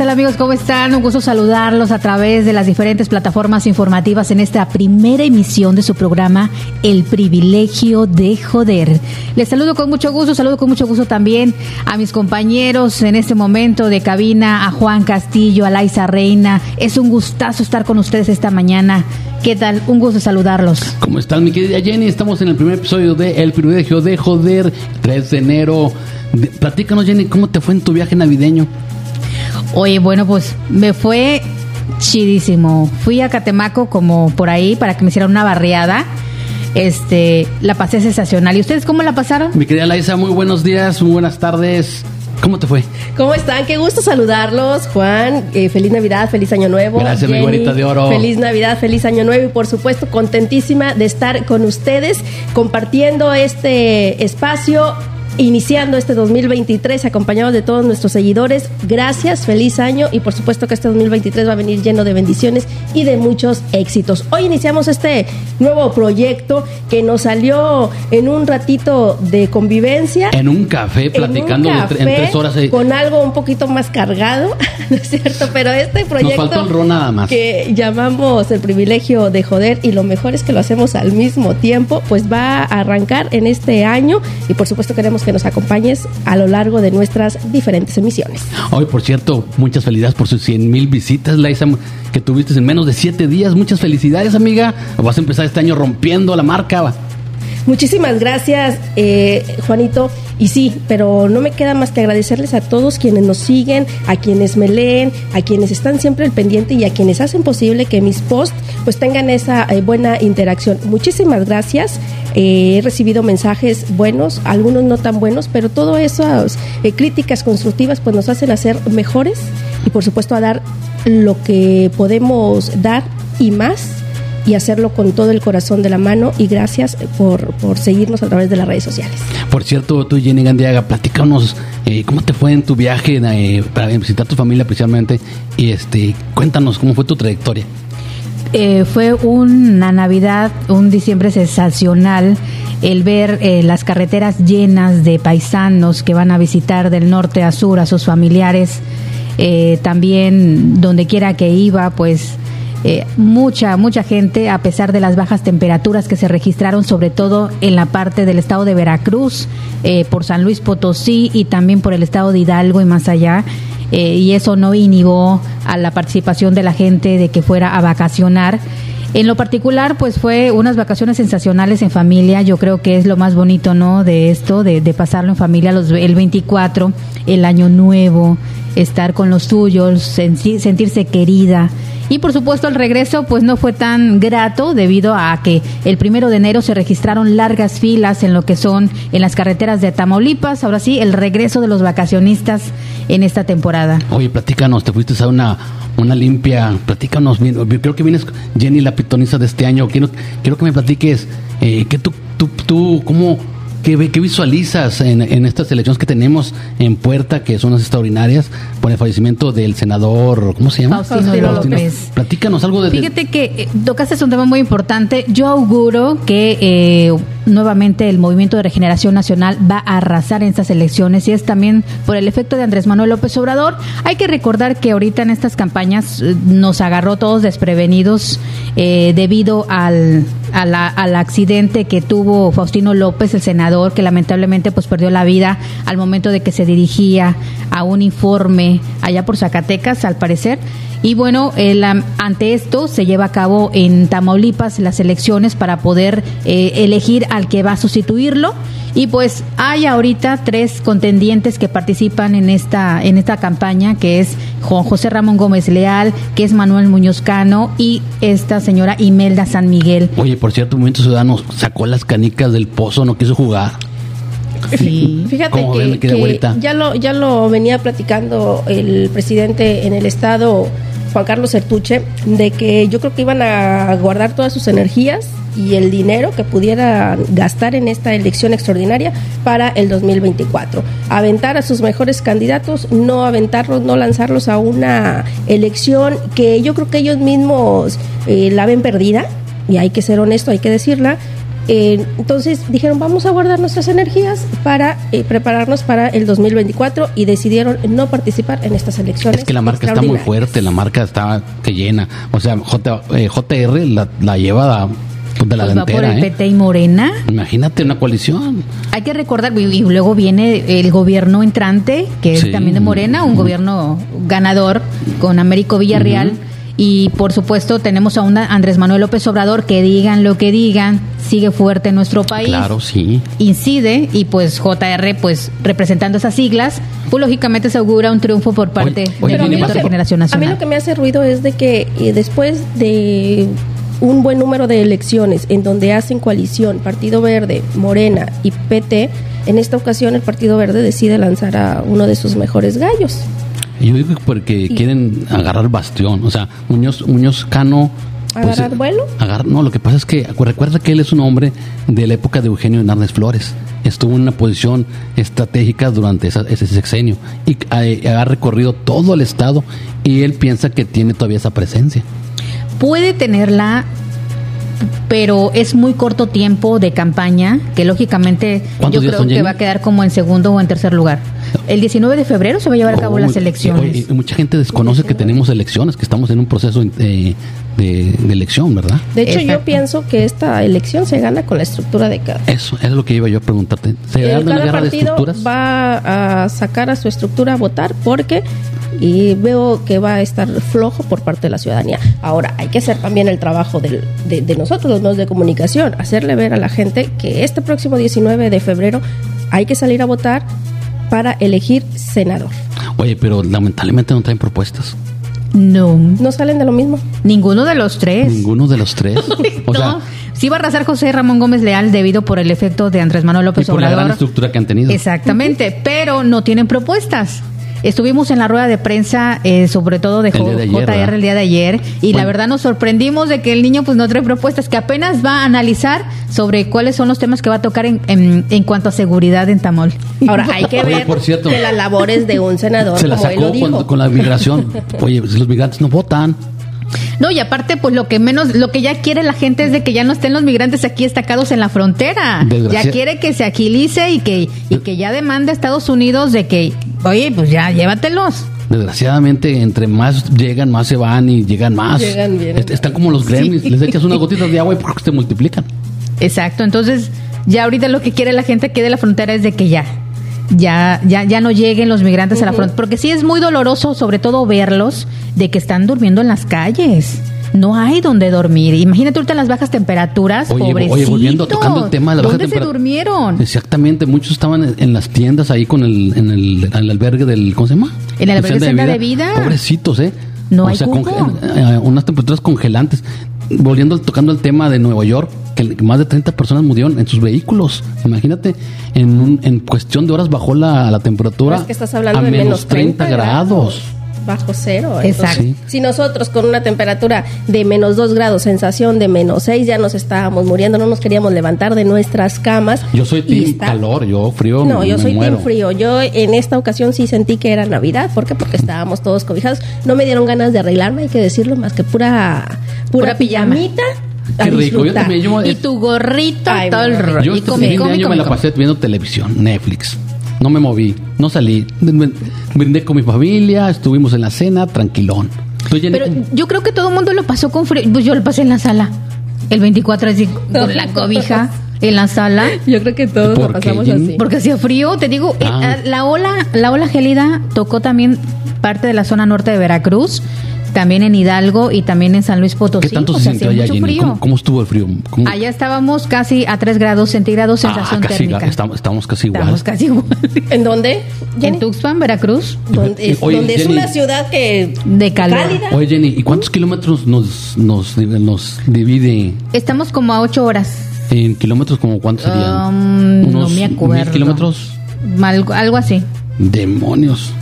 Hola, ¿qué tal amigos? ¿Cómo están? Un gusto saludarlos a través de las diferentes plataformas informativas en esta primera emisión de su programa El privilegio de joder. Les saludo con mucho gusto, saludo con mucho gusto también a mis compañeros en este momento de cabina, a Juan Castillo, a Laisa Reina. Es un gustazo estar con ustedes esta mañana. ¿Qué tal? Un gusto saludarlos. ¿Cómo están, mi querida Jenny? Estamos en el primer episodio de El privilegio de joder, 3 de enero. Platícanos, Jenny, ¿cómo te fue en tu viaje navideño? Oye, bueno, pues me fue chidísimo. Fui a Catemaco como por ahí para que me hicieran una barriada. Este, la pasé sensacional. ¿Y ustedes cómo la pasaron? Mi querida Laisa, muy buenos días, muy buenas tardes. ¿Cómo te fue? ¿Cómo están? Qué gusto saludarlos, Juan. Eh, feliz Navidad, feliz Año Nuevo. Gracias, mi bonita de oro. Feliz Navidad, feliz Año Nuevo y por supuesto contentísima de estar con ustedes compartiendo este espacio iniciando este 2023 acompañados de todos nuestros seguidores. Gracias, feliz año y por supuesto que este 2023 va a venir lleno de bendiciones y de muchos éxitos. Hoy iniciamos este nuevo proyecto que nos salió en un ratito de convivencia. En un café, platicando en, tres horas. Con algo un poquito más cargado, ¿no es cierto? Pero este proyecto... Nos faltó el ron nada más. Que llamamos el privilegio de joder y lo mejor es que lo hacemos al mismo tiempo, pues va a arrancar en este año y por supuesto queremos que nos acompañes a lo largo de nuestras diferentes emisiones. Hoy, por cierto, muchas felicidades por sus 100 mil visitas, Laisa, que tuviste en menos de 7 días. Muchas felicidades, amiga. Vas a empezar este año rompiendo la marca. Muchísimas gracias, eh, Juanito. Y sí, pero no me queda más que agradecerles a todos quienes nos siguen, a quienes me leen, a quienes están siempre al pendiente y a quienes hacen posible que mis posts pues tengan esa eh, buena interacción. Muchísimas gracias. Eh, he recibido mensajes buenos, algunos no tan buenos, pero todas esas críticas constructivas pues nos hacen hacer mejores y por supuesto a dar lo que podemos dar y más y hacerlo con todo el corazón de la mano y gracias por, por seguirnos a través de las redes sociales. Por cierto, tú Jenny Gandiaga, platícanos eh, cómo te fue en tu viaje eh, para visitar tu familia especialmente y este cuéntanos cómo fue tu trayectoria. Eh, fue una Navidad, un diciembre sensacional el ver las carreteras llenas de paisanos que van a visitar del norte a sur a sus familiares. también donde quiera que iba, pues eh, mucha, mucha gente, a pesar de las bajas temperaturas que se registraron, sobre todo en la parte del estado de Veracruz, eh, por San Luis Potosí y también por el estado de Hidalgo y más allá. Eh, y eso no inhibó a la participación de la gente de que fuera a vacacionar. En lo particular, pues fue unas vacaciones sensacionales en familia. Yo creo que es lo más bonito, ¿no? De esto, de, pasarlo en familia los, el 24, el año nuevo, estar con los tuyos, sentirse querida. Y por supuesto el regreso pues no fue tan grato debido a que el primero de enero se registraron largas filas en lo que son en las carreteras de Tamaulipas. Ahora sí, el regreso de los vacacionistas en esta temporada. Oye, platícanos, te fuiste a una una limpia, platícanos, creo que vienes Jenny la pitoniza de este año, quiero, quiero que me platiques eh, que tú, tú, tú, cómo, ¿Qué, visualizas en, estas elecciones que tenemos en puerta, que son las extraordinarias, por el fallecimiento del senador, ¿cómo se llama? Faustino, López. Platícanos algo de... Fíjate que eh, tocaste un tema muy importante. Yo auguro que eh, nuevamente el Movimiento de Regeneración Nacional va a arrasar en estas elecciones y es también por el efecto de Andrés Manuel López Obrador. Hay que recordar que ahorita en estas campañas eh, nos agarró todos desprevenidos debido al, al accidente que tuvo Faustino López, el senador que lamentablemente pues perdió la vida al momento de que se dirigía a un informe allá por Zacatecas, al parecer. Y bueno, ante esto se lleva a cabo en Tamaulipas las elecciones para poder eh, elegir al que va a sustituirlo. Y pues hay ahorita tres contendientes que participan en esta, en esta campaña, que es Juan José Ramón Gómez Leal, que es Manuel Muñoz Cano y esta señora Imelda San Miguel. Oye, por cierto, Movimiento Ciudadano sacó las canicas del pozo, no quiso jugar. Sí. Fíjate que, ya lo ya lo venía platicando el presidente en el estado Juan Carlos Sertuche de que yo creo que iban a guardar todas sus energías y el dinero que pudiera gastar en esta elección extraordinaria para el 2024. Aventar a sus mejores candidatos, no aventarlos, no lanzarlos a una elección que yo creo que ellos mismos eh, la ven perdida, y hay que ser honesto, hay que decirla, Eh, entonces dijeron, vamos a guardar nuestras energías para eh, prepararnos para el 2024 y decidieron no participar en estas elecciones. Es que la marca está muy fuerte, la marca está que llena. O sea, J, eh, JR la, la lleva pues, de la Pues va por el ¿eh? PT y Morena. Imagínate una coalición. Hay que recordar, y luego viene el gobierno entrante, que es Sí. también de Morena, un gobierno ganador con Américo Villarreal. Y por supuesto tenemos a un Andrés Manuel López Obrador que digan lo que digan, sigue fuerte en nuestro país. Claro, sí. incide y pues JR pues representando esas siglas pues lógicamente se augura un triunfo por parte Oye, oye, del de Generación a mí Nacional. lo que me hace ruido es de que eh, después de un buen número de elecciones en donde hacen coalición Partido Verde, Morena y PT, en esta ocasión el Partido Verde decide lanzar a uno de sus mejores gallos. Yo digo que porque quieren agarrar bastión. O sea, Muñoz, Muñoz Cano. ¿Agarrar eh, vuelo? agar- no, lo que pasa es que recuerda que él es un hombre de la época de Eugenio Hernández Flores. Estuvo en una posición estratégica durante esa- ese sexenio y eh, ha recorrido todo el estado y él piensa que tiene todavía esa presencia. puede tenerla pero es muy corto tiempo de campaña que lógicamente ¿Cuántos yo creo son, que Jenny? va a quedar como en segundo o en tercer lugar. El 19 de febrero se va a llevar a cabo Oh, las elecciones. mucha gente desconoce que tenemos elecciones, que estamos en un proceso eh, de, de elección, ¿verdad? De hecho, yo Exacto. pienso que esta elección se gana con la estructura de cada. Eso, eso es lo que iba yo a preguntarte. ¿Se Eh, da una cada guerra de partido estructuras? va a sacar a su estructura a votar porque y veo que va a estar flojo por parte de la ciudadanía. Ahora, hay que hacer también el trabajo del- de, de nosotros, los medios de comunicación, hacerle ver a la gente que este próximo 19 de febrero hay que salir a votar para elegir senador. Oye, pero lamentablemente no traen propuestas. No, ¿No salen de lo mismo? ninguno de los tres. Ninguno de los tres. O no, sea, sí va a arrasar José Ramón Gómez Leal debido por el efecto de Andrés Manuel y López por la gran Obrador. estructura que han tenido. Exactamente, pero no tienen propuestas. Estuvimos en la rueda de prensa, eh, sobre todo de, El de ayer, JR ¿verdad? el día de ayer, y la verdad nos sorprendimos de que el niño pues no trae propuestas, que apenas va a analizar sobre cuáles son los temas que va a tocar en, en, en cuanto a seguridad en Tamol. Ahora, hay que Oye, ver por cierto. las labores de un senador, Se la como él lo sacó dijo. con, con la migración. Oye, pues los migrantes no votan. No, y aparte, pues lo que menos, lo que ya quiere la gente es de que ya no estén los migrantes aquí estacados en la frontera. Ya quiere que se agilice y que, y que ya demande a Estados Unidos de que, oye, pues ya llévatelos. Desgraciadamente, entre más llegan, más se van y llegan más. Llegan bien. Est- Están como los gremlins. Les echas unas gotitas de agua y ¡puf! se multiplican. Exacto, entonces ya ahorita lo que quiere la gente aquí de la frontera es de que ya, ya, ya, ya no lleguen los migrantes a la frontera, porque sí es muy doloroso, sobre todo verlos, de que están durmiendo en las calles. No hay donde dormir. Imagínate ahorita las bajas temperaturas, Oye, pobrecitos. oye, volviendo, tocando el tema de la baja ¿Dónde se durmieron? Exactamente, muchos estaban en, las tiendas ahí con el, en el, en el albergue del, ¿cómo se llama? En el albergue Senda de Vida. Pobrecitos, ¿eh? No hay cupo. eh, unas temperaturas congelantes. Volviendo, tocando el tema de Nueva York, que más de 30 personas murieron en sus vehículos. Imagínate, en, un- en cuestión de horas bajó la, la temperatura Es que estás hablando a de menos menos 30 grados. Bajo cero. Exacto. Entonces, Si nosotros con una temperatura de menos 2 grados, sensación de menos 6, ya nos estábamos muriendo, no nos queríamos levantar de nuestras camas. Yo soy Y team está- calor, yo frío No, yo me soy muero. team frío. Yo en esta ocasión sí sentí que era Navidad. ¿Por qué? Porque estábamos todos cobijados. No me dieron ganas de arreglarme, hay que decirlo, más que pura, pura, pijamita. Qué rico, yo también, yo- Y tu gorrito, Ay, todo el rollo. Yo Y este come, fin de come, año come, me la come. pasé viendo televisión, Netflix. No me moví, no salí. Brindé con mi familia, estuvimos en la cena, tranquilón. Pero yo creo que todo el mundo lo pasó con frío. Pues yo lo pasé en la sala. El 24 así, con la cobija en la sala. Yo creo que todos ¿Por lo qué, pasamos Jenny? así. Porque hacía frío, te digo, eh, Ah. ah, la ola, la ola gélida tocó también parte de la zona norte de Veracruz, también en Hidalgo y también en San Luis Potosí. ¿qué tanto se sintió allá, mucho Jenny? frío. ¿Cómo, cómo estuvo el frío? ¿Cómo- Allá estábamos casi a 3 grados centígrados, sensación ah, casi, térmica. Estamos, estamos casi igual. Estamos casi igual. ¿En dónde? En Tuxpan, Veracruz, Donde, es, Oye, donde es Jenny. una ciudad que de calor. cálida. Oye, Jenny, ¿y cuántos kilómetros nos, nos, nos divide Estamos como a 8 horas. en kilómetros? como ¿Cuántos serían? Um, no me ¿Mil acuerdo. kilómetros? Algo, algo así. Demonios.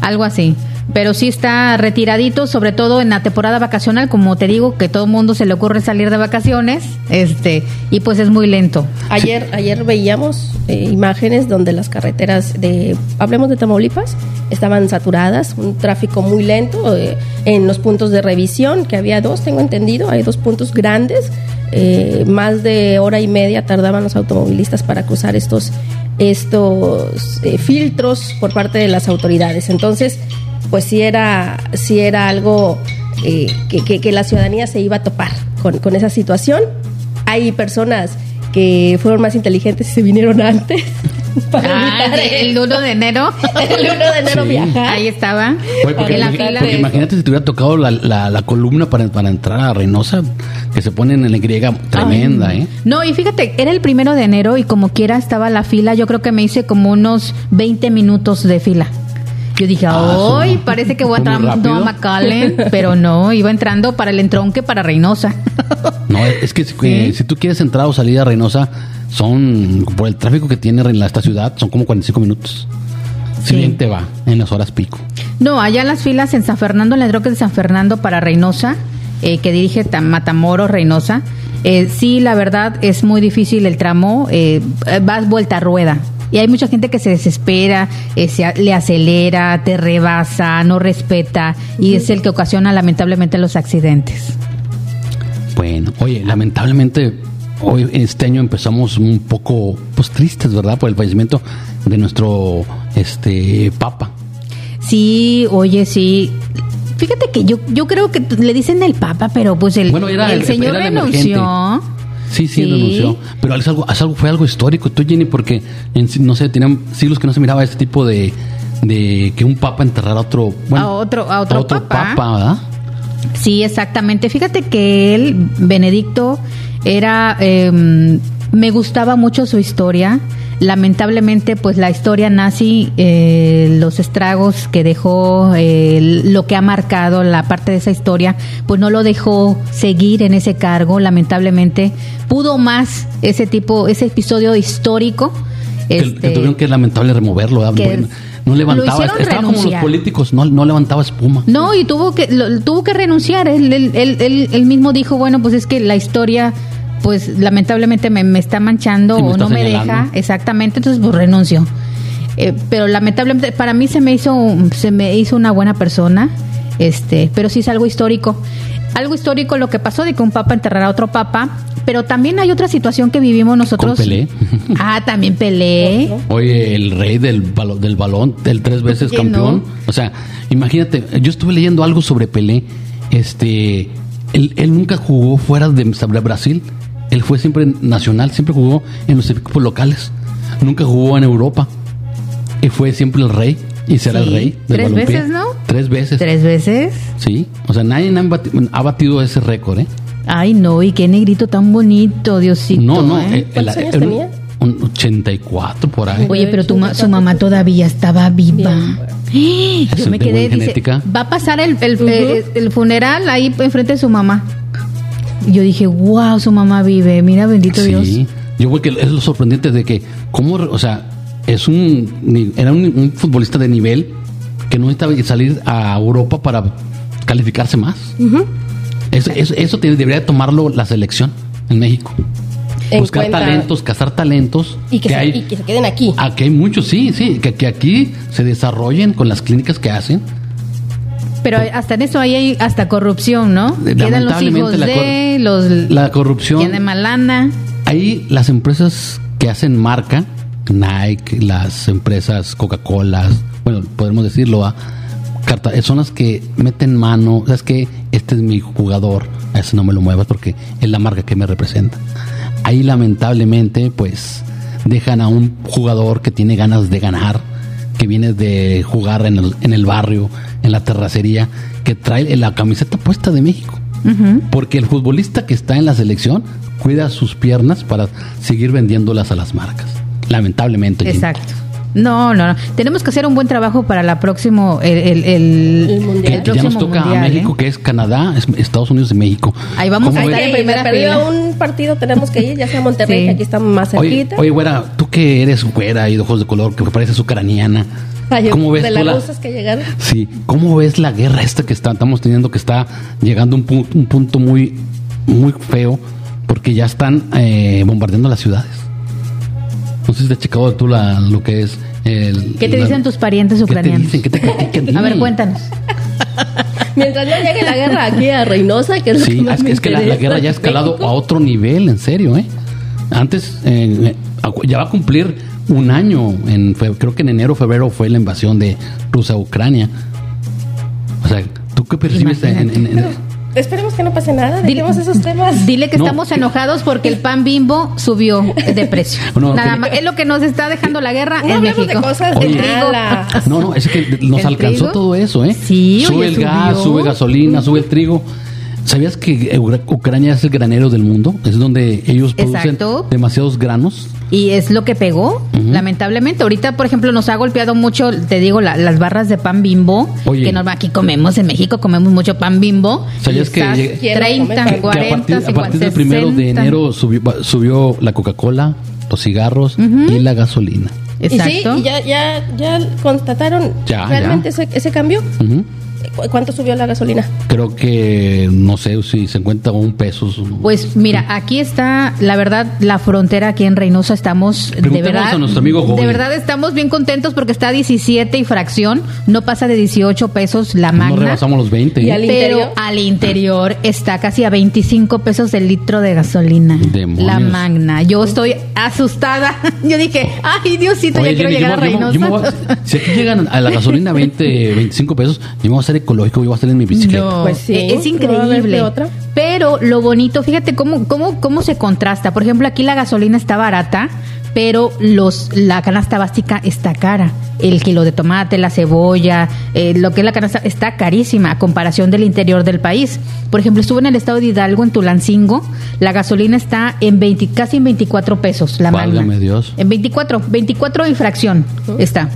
Algo así. Pero sí está retiradito, sobre todo en la temporada vacacional, como te digo, que todo el mundo se le ocurre salir de vacaciones, este, y pues es muy lento. Ayer, ayer veíamos eh, imágenes donde las carreteras de, hablemos de Tamaulipas, estaban saturadas, un tráfico muy lento eh, en los puntos de revisión, que había dos, tengo entendido, hay dos puntos grandes eh, más de hora y media tardaban los automovilistas para cruzar estos, estos eh, filtros por parte de las autoridades. Entonces, pues sí era, sí era algo eh, que, que, la ciudadanía se iba a topar con, con esa situación. Hay personas que fueron más inteligentes y se vinieron antes. Ah, el 1 de enero. el 1 de enero viajar. Ahí estaba. porque, la fila porque imagínate si te hubiera tocado la, la, columna para, para, entrar a Reynosa, que se ponen en la griega tremenda, ¿eh? No, y fíjate, era el primero de enero y como quiera estaba la fila. Yo creo que me hice como unos 20 minutos de fila. Yo dije, hoy ah, parece que voy a entrar a McAllen, pero no, iba entrando para el entronque para Reynosa. No, es que si, tú quieres entrar o salir a Reynosa, son, por el tráfico que tiene esta ciudad, son como 45 minutos. Si bien te va, en las horas pico. No, allá las filas en San Fernando, en el entronque de San Fernando para Reynosa, eh, que dirige Matamoros, Reynosa, eh, sí, la verdad es muy difícil el tramo, eh, vas vuelta a rueda y hay mucha gente que se desespera, eh, se, le acelera, te rebasa, no respeta y es el que ocasiona lamentablemente los accidentes. Bueno, oye, lamentablemente hoy este año empezamos un poco pues tristes, ¿verdad? Por el fallecimiento de nuestro este papa. Sí, oye, sí. Fíjate que yo yo creo que le dicen el papa, pero pues el, el, señor renunció. Sí, sí, renunció. Pero es algo, es algo, fue algo histórico, tú, Jenny, porque no sé, tenían siglos que no se miraba este tipo de, de que un papa enterrara a otro, bueno, a otro, a otro, papa. ¿verdad? Sí, exactamente. Fíjate que él, Benedicto, era, eh, me gustaba mucho su historia lamentablemente pues la historia nazi, eh, los estragos que dejó, eh, lo que ha marcado la parte de esa historia, pues no lo dejó seguir en ese cargo, lamentablemente pudo más ese tipo, ese episodio histórico. Que, este, tuvieron que lamentable removerlo. no levantaba, estaba como los políticos, no, no levantaba espuma. No, y tuvo que, tuvo que renunciar. Él, él, él, él, mismo dijo, bueno, pues es que la historia pues lamentablemente me, está manchando o no me deja, exactamente, entonces pues renuncio. Eh, pero lamentablemente para mí se me hizo se me hizo una buena persona, este, pero sí es algo histórico. Algo histórico lo que pasó de que un papa enterrara a otro papa, pero también hay otra situación que vivimos nosotros. Pelé. Ah, también Pelé. Oye, el rey del, balón, del balón, del tres veces campeón. O sea, imagínate, yo estuve leyendo algo sobre Pelé. Este, él, él nunca jugó fuera de Brasil él fue siempre nacional, siempre jugó en los equipos locales. Nunca jugó en Europa. Y fue siempre el rey. Y será el rey del Tres veces, ¿no? Tres veces. Tres veces. Sí. O sea, nadie ha batido, ese récord, ¿eh? Ay, no. Y qué negrito tan bonito, Diosito. No, no. ¿eh? Eh, ¿Cuántos años tenía? Un 84 por ahí. Oye, pero tu su mamá todavía estaba viva. Yo me quedé, dice, va a pasar el, el, el, funeral ahí enfrente de su mamá. Y yo dije, wow, su mamá vive, mira, bendito sí. Dios. Yo creo que es lo sorprendente de que, ¿cómo, o sea, es un, era un, futbolista de nivel que no necesitaba salir a Europa para calificarse más. Eso, eso, debería tomarlo la selección en México. Buscar talentos, cazar talentos. Y que, se, que se queden aquí. Aquí hay muchos, sí, sí, que, que aquí se desarrollen con las clínicas que hacen pero hasta en eso ahí hay hasta corrupción, ¿no? Quedan los hijos de, los... La corrupción... Tiene malana. Ahí las empresas que hacen marca, Nike, las empresas Coca-Cola, bueno, podemos decirlo, ¿ah? son las que meten mano, es que este es mi jugador, a ese no me lo muevas porque es la marca que me representa. Ahí lamentablemente pues dejan a un jugador que tiene ganas de ganar, que viene de jugar en el, en el barrio, en la terracería que trae la camiseta puesta de México. Porque el futbolista que está en la selección cuida sus piernas para seguir vendiéndolas a las marcas. Lamentablemente. Exacto. No, no, no. Tenemos que hacer un buen trabajo para la próximo el, el, mundial. Que, ya nos toca a México, ¿eh? que es Canadá, Estados Unidos y México. Ahí vamos a estar en primera fila. un partido tenemos que ir, ya sea a Monterrey, que aquí estamos más cerquita. Oye, güera, tú que eres güera y de ojos de color, que parece ucraniana. ¿Cómo ves de las que llegaron? Sí, ¿cómo ves la guerra esta que está, estamos teniendo, que está llegando a un, punto, un punto muy, muy feo, porque ya están eh, bombardeando las ciudades? No sé si te has checado tú la, lo que es el... ¿Qué te dicen tus parientes ucranianos? ¿Qué te dicen? ¿Qué te A ver, cuéntanos. Mientras no llegue la guerra aquí a Reynosa, que es lo Sí, que más es me es que la, guerra ya ha escalado México. a otro nivel, en serio, ¿eh? Antes, eh, ya va a cumplir un año, en, fe- creo que en enero o febrero fue la invasión de Rusia a Ucrania. O sea, ¿tú qué percibes en, en- en- Pero esperemos que no pase nada, Dile- dejemos esos temas. Dile que No, estamos enojados porque el pan bimbo subió de precio. No, Nada que- más, es lo que nos está dejando la guerra No en México. de cosas Oye. el trigo. No, no, es que nos ¿El alcanzó trigo? todo eso, ¿eh? Sí, Sube oye, el gas, subió. sube gasolina, sube el trigo. ¿Sabías que Ucrania es el granero del mundo? Es donde ellos producen Exacto. demasiados granos. Y es lo que pegó, lamentablemente. Ahorita, por ejemplo, nos ha golpeado mucho, te digo, la- las barras de pan bimbo, Oye. que normal aquí comemos, en México comemos mucho pan bimbo. ¿Sabías que Quizás llega- ¿Quién no 30, come pan? que 40, a partir, a 50, partir del primero de 60. enero subió, subió la Coca-Cola, los cigarros y la gasolina. Exacto. Y sí, y ya, ya, ya constataron Ya, realmente ya. Ese, ese cambio. ¿Cu- ¿Cuánto subió la gasolina? Creo que, no sé si 51 pesos. Pues mira, aquí está, la verdad, la frontera aquí en Reynosa estamos de verdad. a nuestro amigo Goy. de verdad estamos bien contentos porque está a 17 y fracción, no pasa de 18 pesos la no magna. rebasamos los 20. Y ¿eh? al pero interior? al interior está casi a 25 pesos el litro de gasolina. Demonios. La magna. Yo estoy asustada. Yo dije, ay Diosito, Oye, ya quiero Jenny, llegar a yo yo Reynosa. si aquí llegan a la gasolina 20, 25 pesos, yo me voy a hacer ecológico, yo voy a estar en mi bicicleta. No, Pues sí, es a haber increíble. otra. Pero lo bonito, fíjate cómo, cómo, cómo se contrasta. Por ejemplo, aquí la gasolina está barata, pero los, la canasta básica está cara. El kilo de tomate, la cebolla, eh, lo que es la canasta está carísima a comparación del interior del país. Por ejemplo, estuve en el estado de Hidalgo, en Tulancingo, la gasolina está en 20, casi en 24 pesos, la magna. Válgame Dios. En 24, 24 y fracción está.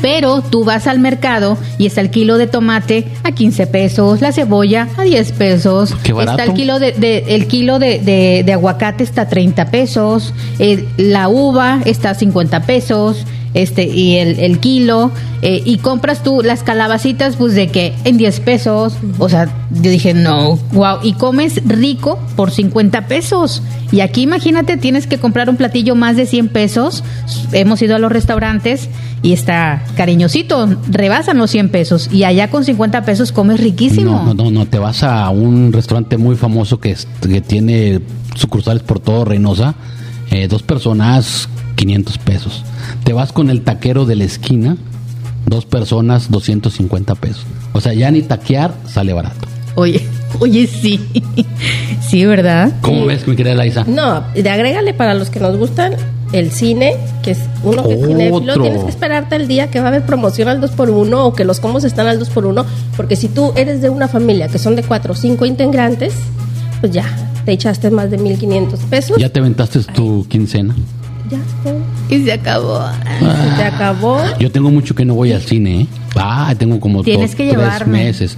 Pero tú vas al mercado y está el kilo de tomate a 15 pesos, la cebolla a 10 pesos, Qué barato. está el kilo de, de- el kilo de, de- de aguacate está a 30 pesos, eh, la uva está a 50 pesos, este y el, el kilo eh, y compras tú las calabacitas pues de que en 10 pesos, o sea, yo dije, "No, wow, y comes rico por 50 pesos." Y aquí imagínate, tienes que comprar un platillo más de 100 pesos. Hemos ido a los restaurantes y está cariñosito, rebasan los 100 pesos y allá con 50 pesos comes riquísimo. No, no, no, no, te vas a un restaurante muy famoso que, tiene sucursales por todo Reynosa, eh, dos personas, 500 pesos. Te vas con el taquero de la esquina, dos personas, 250 pesos. O sea, ya ni taquear sale barato. Oye, oye, sí. sí, ¿verdad? ¿Cómo ves, mi querida Laisa? No, de agrégale para los que nos gustan el cine, que es uno que es tienes que esperarte el día que va a haber promoción al 2x1 o que los combos están al 2x1, porque si tú eres de una familia que son de 4 o 5 integrantes, pues ya, te echaste más de 1.500 pesos. Ya te aventaste tu quincena. Ya, todo. Y se acabó. Se te acabó. Yo tengo mucho que no voy al cine, ¿eh? Ah, tengo como Tienes dos, que tres meses.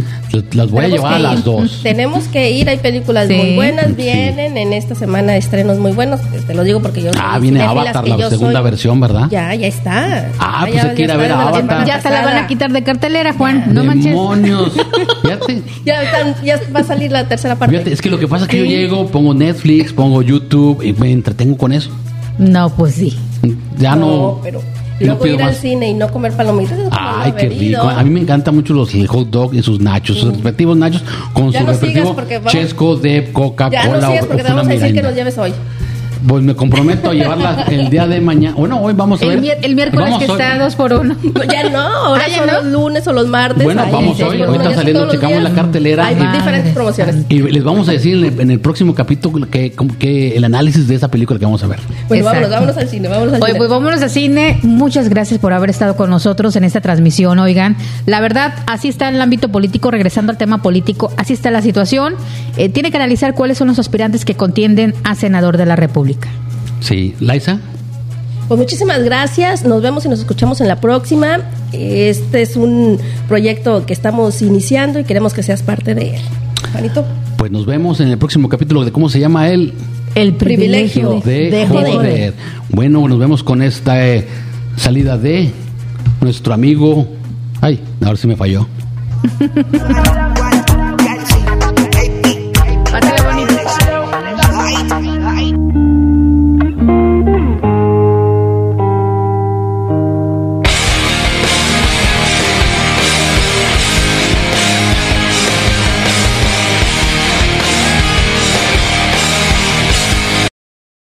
Las- voy a llevar a las dos. Tenemos que ir, hay películas Sí. muy buenas, Sí. vienen en esta semana estrenos muy buenos, te lo digo porque yo Ah, viene Avatar, la segunda soy. versión, ¿verdad? Ya, ya está. Ah, pues ya- hay que ir ya a ver a Avatar. Ya se la van a quitar de cartelera, Juan. No manches. Demonios. Fíjate. Ya, están- ya va a salir la tercera parte. Fíjate, es que lo que pasa es que yo llego, pongo Netflix, pongo YouTube y me entretengo con eso. No, pues sí. Ya no. pero no luego pido ir al más. cine y no comer palomitas. no Ay, qué rico. A mí me encantan mucho los hot dog y sus nachos, sus respectivos nachos con Ya su no sigas respectivo porque vamos- chesco de Ya Coca-Cola no sigas porque o te vamos a decir que nos lleves hoy. Pues me comprometo a llevarla el día de mañana. Bueno, hoy vamos a ver. El, miércoles Vamos que hoy. está dos por uno. Ya no, ahora Ah, ya son no. los lunes o los martes. Bueno, Ay, vamos en hoy. Ahorita saliendo checamos días la cartelera Hay y- diferentes promociones. Y les vamos a decir en el, en el próximo capítulo que, como que el análisis de esa película que vamos a ver. Bueno, vámonos, Exacto. vámonos al cine, vámonos al Oye, cine. pues vámonos al cine. Muchas gracias por haber estado con nosotros en esta transmisión. Oigan, la verdad, así está el ámbito político, regresando al tema político, así está la situación. Eh, tiene que analizar cuáles son los aspirantes que contienden a senador de la República. Sí, Laisa. Pues muchísimas gracias, nos vemos y nos escuchamos en la próxima. Este es un proyecto que estamos iniciando y queremos que seas parte de él. Juanito. Pues nos vemos en el próximo capítulo de cómo se llama él. El Privilegio de, de joder. joder. Bueno, nos vemos con esta eh, salida de nuestro amigo. Ay, ahora sí me falló.